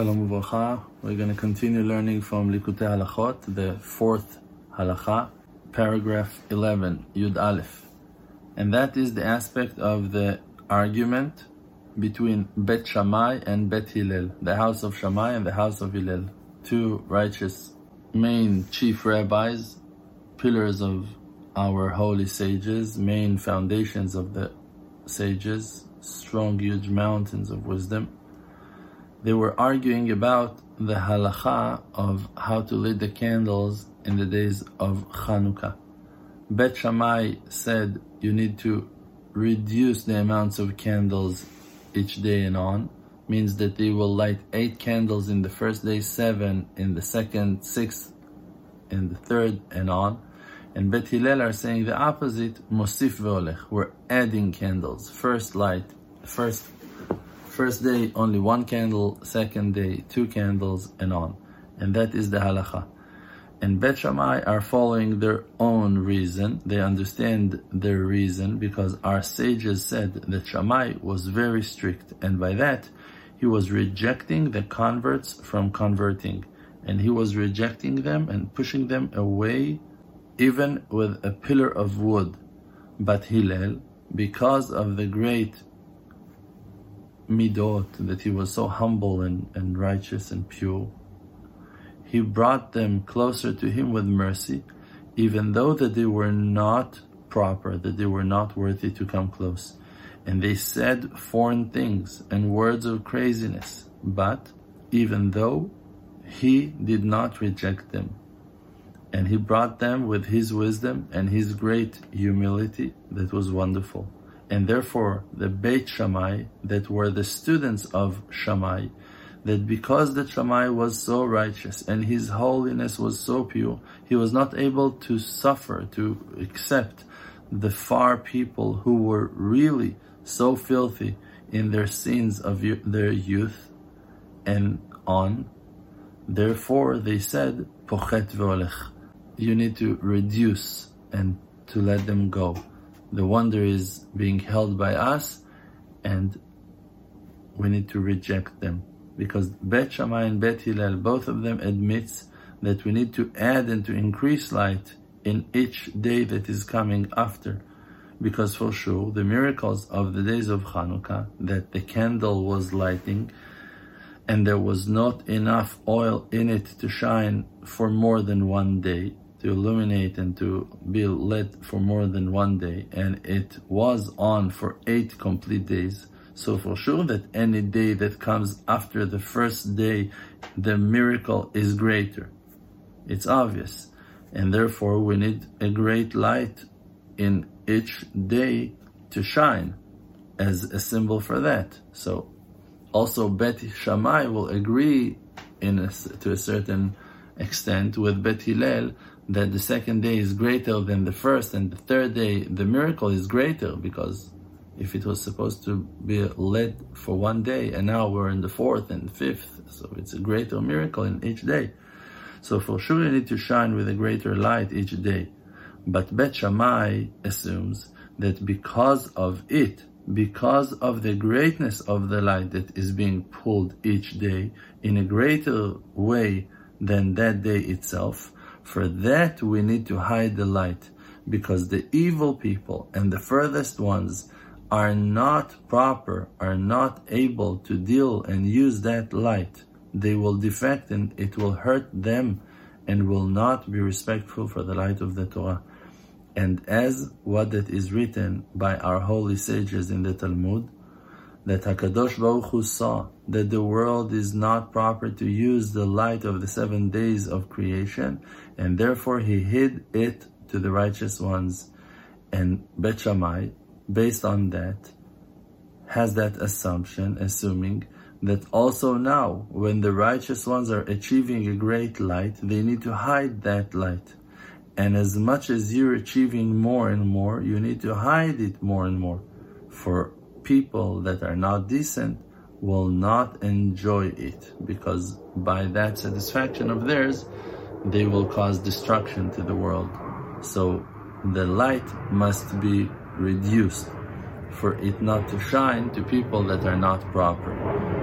Shalom Uvracha. We're going to continue learning from Likutei Halachot, the fourth halacha, paragraph 11, Yud Aleph. And that is the aspect of the argument between Bet Shammai and Bet Hillel, the house of Shammai and the house of Hillel, two righteous main chief rabbis, pillars of our holy sages, main foundations of the sages, strong, huge mountains of wisdom they were arguing about the halacha of how to lit the candles in the days of Chanukah. Bet Shammai said you need to reduce the amounts of candles each day and on, means that they will light eight candles in the first day, seven in the second, six in the third, and on. And Bet Hillel are saying the opposite, Mosif ve'olech. We're adding candles. First light, first First day, only one candle. Second day, two candles, and on. And that is the halacha. And Bet Shammai are following their own reason. They understand their reason because our sages said that Shammai was very strict, and by that, he was rejecting the converts from converting. And he was rejecting them and pushing them away, even with a pillar of wood. But Hillel, because of the great midot, that he was so humble and, and righteous and pure. He brought them closer to him with mercy, even though that they were not proper, that they were not worthy to come close. And they said foreign things and words of craziness. But even though he did not reject them, and he brought them with his wisdom and his great humility that was wonderful and therefore the Beit Shammai that were the students of Shammai, that because the Shammai was so righteous and his holiness was so pure, he was not able to suffer, to accept the far people who were really so filthy in their sins of their youth and on. Therefore, they said, Pochet. You need to reduce and to let them go the wonder is being held by us and we need to reject them because Bet Shammai and Bet Hillel, both of them admits that we need to add and to increase light in each day that is coming after. Because for sure, the miracles of the days of Hanukkah, that the candle was lighting and there was not enough oil in it to shine for more than one day, to illuminate and to be lit for more than one day, and it was on for eight complete days. So for sure that any day that comes after the first day, the miracle is greater. It's obvious. And therefore we need a great light in each day to shine as a symbol for that. So also Bet Shammai will agree in a, to a certain extent with Bet Hillel that the second day is greater than the first, and the third day the miracle is greater because if it was supposed to be led for one day, and now we're in the fourth and fifth, so it's a greater miracle in each day. So for sure you need to shine with a greater light each day. But Bet Shammai assumes that because of it, because of the greatness of the light that is being pulled each day in a greater way than that day itself, for that we need to hide the light, because the evil people and the furthest ones are not proper, are not able to deal and use that light. They will defect and it will hurt them and will not be respectful for the light of the Torah. And as what that is written by our holy sages in the Talmud, that Hakadosh Baruch Hu saw that the world is not proper to use the light of the seven days of creation, and therefore he hid it to the righteous ones. And Bet Shammai, based on that, has that assumption, assuming that also now, when the righteous ones are achieving a great light, they need to hide that light. And as much as you're achieving more and more, you need to hide it more and more. For people that are not decent will not enjoy it because by that satisfaction of theirs, they will cause destruction to the world. So the light must be reduced for it not to shine to people that are not proper.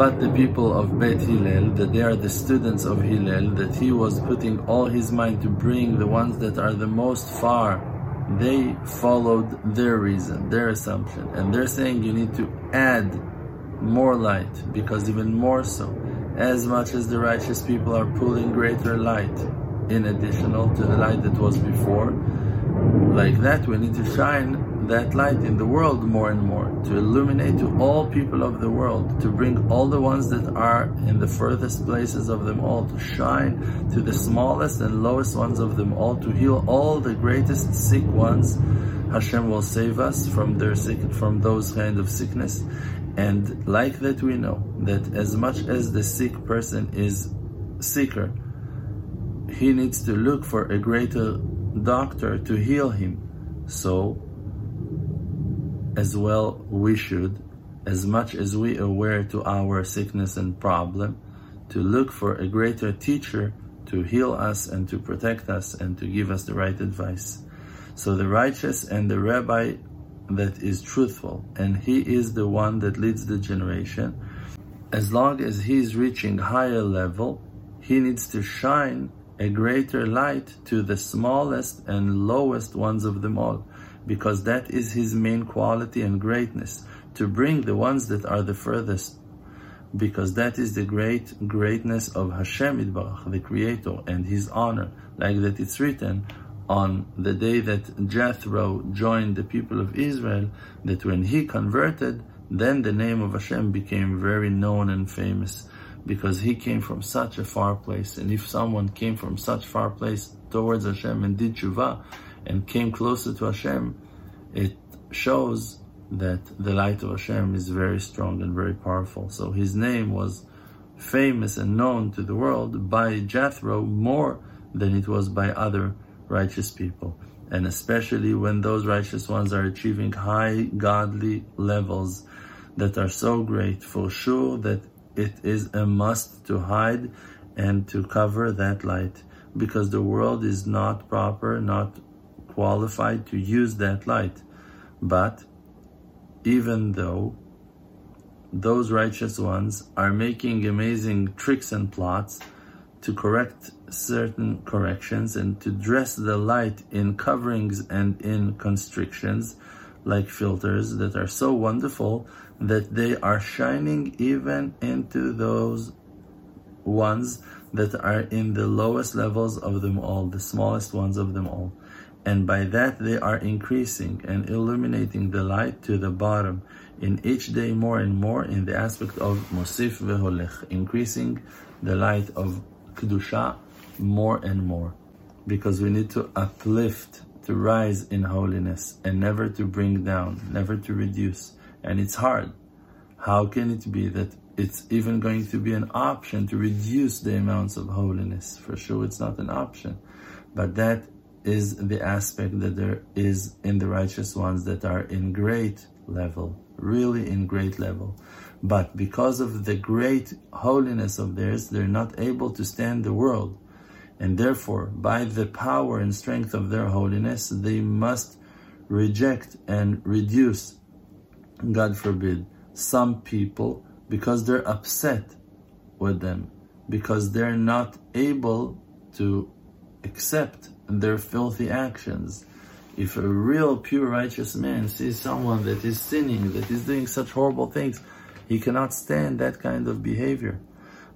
But the people of Beit Hillel, that they are the students of Hillel, that he was putting all his mind to bring the ones that are the most far, they followed their reason, their assumption. And they're saying you need to add more light, because even more so, as much as the righteous people are pulling greater light in additional to the light that was before, like that we need to shine that light in the world more and more, to illuminate to all people of the world, to bring all the ones that are in the furthest places of them all, to shine to the smallest and lowest ones of them all, to heal all the greatest sick ones. Hashem will save us from their sick, from those kind of sickness. And like that we know that as much as the sick person is sicker, he needs to look for a greater doctor to heal him. So as well we should, as much as we aware to our sickness and problem, to look for a greater teacher to heal us and to protect us and to give us the right advice. So the righteous and the rabbi that is truthful, and he is the one that leads the generation, as long as he is reaching higher level, he needs to shine a greater light to the smallest and lowest ones of them all because that is his main quality and greatness, to bring the ones that are the furthest, because that is the great greatness of Hashem Yitbarach, the Creator, and His honor, like that it's written on the day that Jethro joined the people of Israel, that when he converted, then the name of Hashem became very known and famous because he came from such a far place. And if someone came from such far place towards Hashem and did tshuva, and came closer to Hashem, it shows that the light of Hashem is very strong and very powerful. So his name was famous and known to the world by Jethro more than it was by other righteous people. And especially when those righteous ones are achieving high godly levels that are so great, for sure that it is a must to hide and to cover that light because the world is not proper, not qualified to use that light. But even though those righteous ones are making amazing tricks and plots to correct certain corrections and to dress the light in coverings and in constrictions like filters that are so wonderful that they are shining even into those ones that are in the lowest levels of them all, the smallest ones of them all and by that they are increasing and illuminating the light to the bottom in each day more and more in the aspect of Mosif Veholech, increasing the light of Kedusha more and more. Because we need to uplift, to rise in holiness, and never to bring down, never to reduce. And it's hard. How can it be that it's even going to be an option to reduce the amounts of holiness? For sure, it's not an option. But that is the aspect that there is in the righteous ones that are in great level, really in great level. But because of the great holiness of theirs, they're not able to stand the world. And therefore, by the power and strength of their holiness, they must reject and reduce, God forbid, some people because they're upset with them, because they're not able to accept their filthy actions. If a real pure righteous man sees someone that is sinning, that is doing such horrible things, he cannot stand that kind of behavior.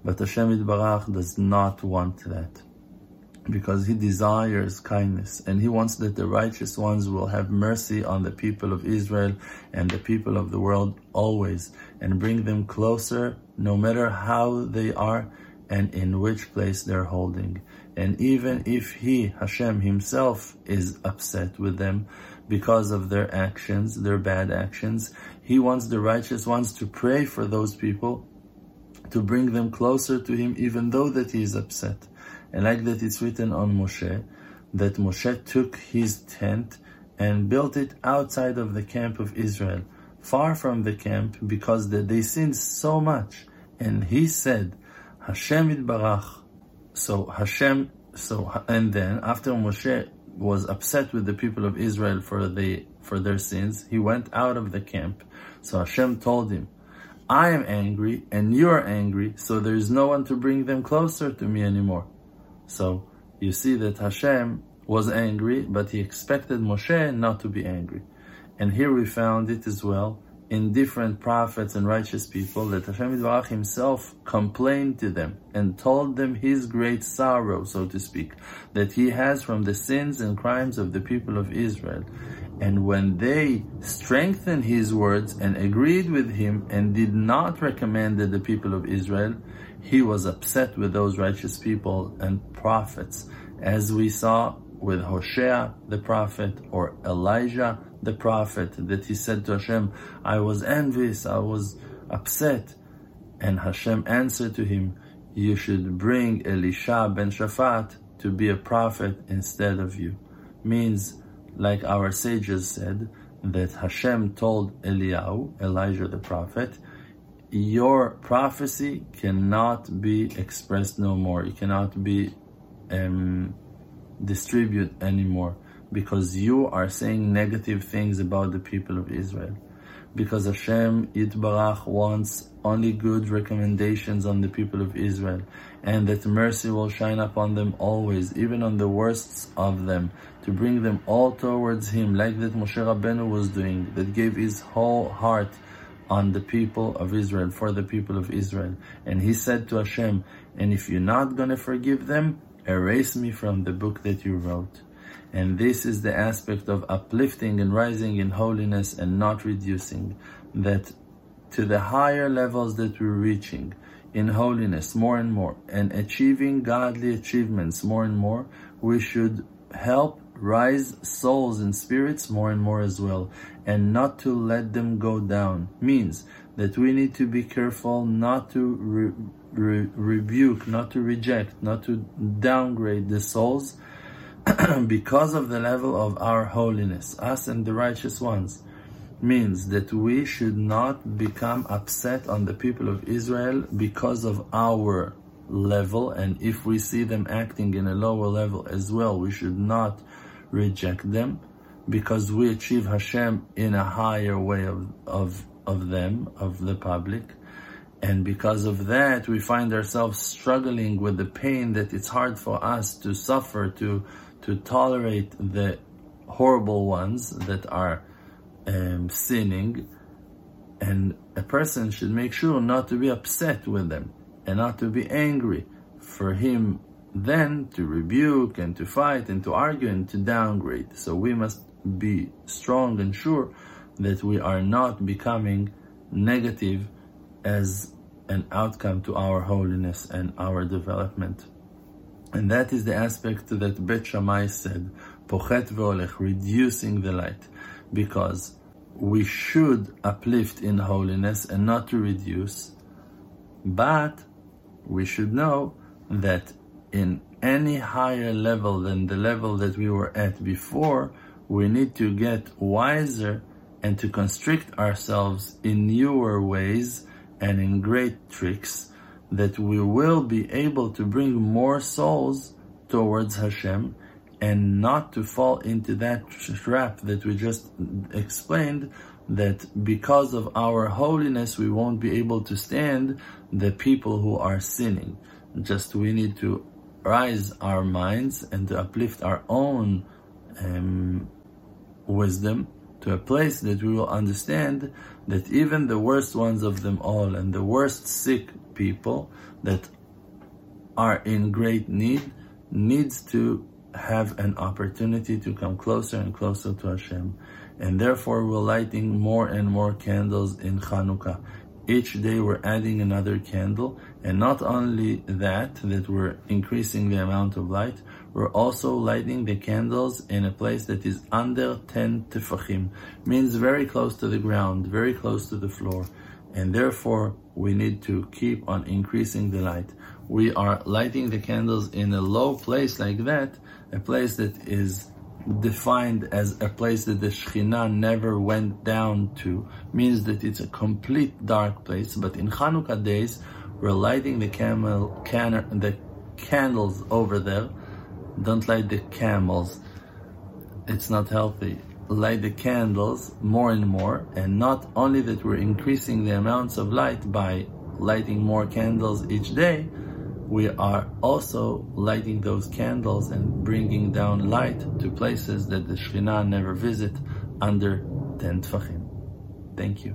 But Hashem Barach does not want that because he desires kindness and he wants that the righteous ones will have mercy on the people of Israel and the people of the world always and bring them closer no matter how they are and in which place they're holding. And even if he, Hashem himself, is upset with them because of their actions, their bad actions, he wants the righteous ones to pray for those people to bring them closer to him even though that he is upset. And like that it's written on Moshe, that Moshe took his tent and built it outside of the camp of Israel, far from the camp because they sinned so much. And he said, Hashem Barach. So Hashem, so and then after Moshe was upset with the people of Israel for the for their sins, he went out of the camp. So Hashem told him, I am angry and you're angry, so there's no one to bring them closer to me anymore. So you see that Hashem was angry, but he expected Moshe not to be angry. And here we found it as well in different prophets and righteous people that Hashem Yitbarach himself complained to them and told them his great sorrow, so to speak, that he has from the sins and crimes of the people of Israel. And when they strengthened his words and agreed with him and did not recommend that the people of Israel, he was upset with those righteous people and prophets, as we saw with Hosea the prophet or Elijah the prophet that he said to Hashem, I was envious, I was upset. And Hashem answered to him, You should bring Elisha ben Shaphat to be a prophet instead of you. Means, like our sages said, that Hashem told Eliyahu, Elijah the prophet, your prophecy cannot be expressed no more. It cannot be um, distributed anymore because you are saying negative things about the people of Israel. Because Hashem Yitbarach wants only good recommendations on the people of Israel, and that mercy will shine upon them always, even on the worst of them, to bring them all towards Him, like that Moshe Rabbeinu was doing, that gave his whole heart on the people of Israel, for the people of Israel. And he said to Hashem, and if you're not going to forgive them, erase me from the book that you wrote. And this is the aspect of uplifting and rising in holiness and not reducing. That to the higher levels that we're reaching in holiness more and more and achieving godly achievements more and more, we should help rise souls and spirits more and more as well and not to let them go down. Means that we need to be careful not to re re rebuke not to reject not to downgrade the souls because of the level of our holiness, us and the righteous ones, means that we should not become upset on the people of Israel because of our level, and if we see them acting in a lower level as well, we should not reject them because we achieve Hashem in a higher way of, of, of them, of the public. And because of that, we find ourselves struggling with the pain that it's hard for us to suffer, to to tolerate the horrible ones that are um, sinning, and a person should make sure not to be upset with them and not to be angry. For him then to rebuke and to fight and to argue and to downgrade. So we must be strong and sure that we are not becoming negative as an outcome to our holiness and our development. And that is the aspect that Bet Shammai said, pochet ve'olech, reducing the light, because we should uplift in holiness and not to reduce, but we should know that in any higher level than the level that we were at before, we need to get wiser and to constrict ourselves in newer ways and in great tricks that we will be able to bring more souls towards Hashem and not to fall into that trap that we just explained that because of our holiness we won't be able to stand the people who are sinning. Just we need to rise our minds and to uplift our own um, wisdom to a place that we will understand that even the worst ones of them all and the worst sick people that are in great need needs to have an opportunity to come closer and closer to Hashem. And therefore we're lighting more and more candles in Chanukah. Each day we're adding another candle, and not only that, that we're increasing the amount of light, we're also lighting the candles in a place that is under 10 tefachim, means very close to the ground, very close to the floor, and therefore we need to keep on increasing the light. We are lighting the candles in a low place like that, a place that is defined as a place that the Shekhinah never went down to means that it's a complete dark place. But in Hanukkah days, we're lighting the camel can, the candles over there. Don't light the camels. It's not healthy. light the candles more and more, and not only that we're increasing the amounts of light by lighting more candles each day, we are also lighting those candles and bringing down light to places that the Shekhinah never visit under 10 Tfachim. Thank you.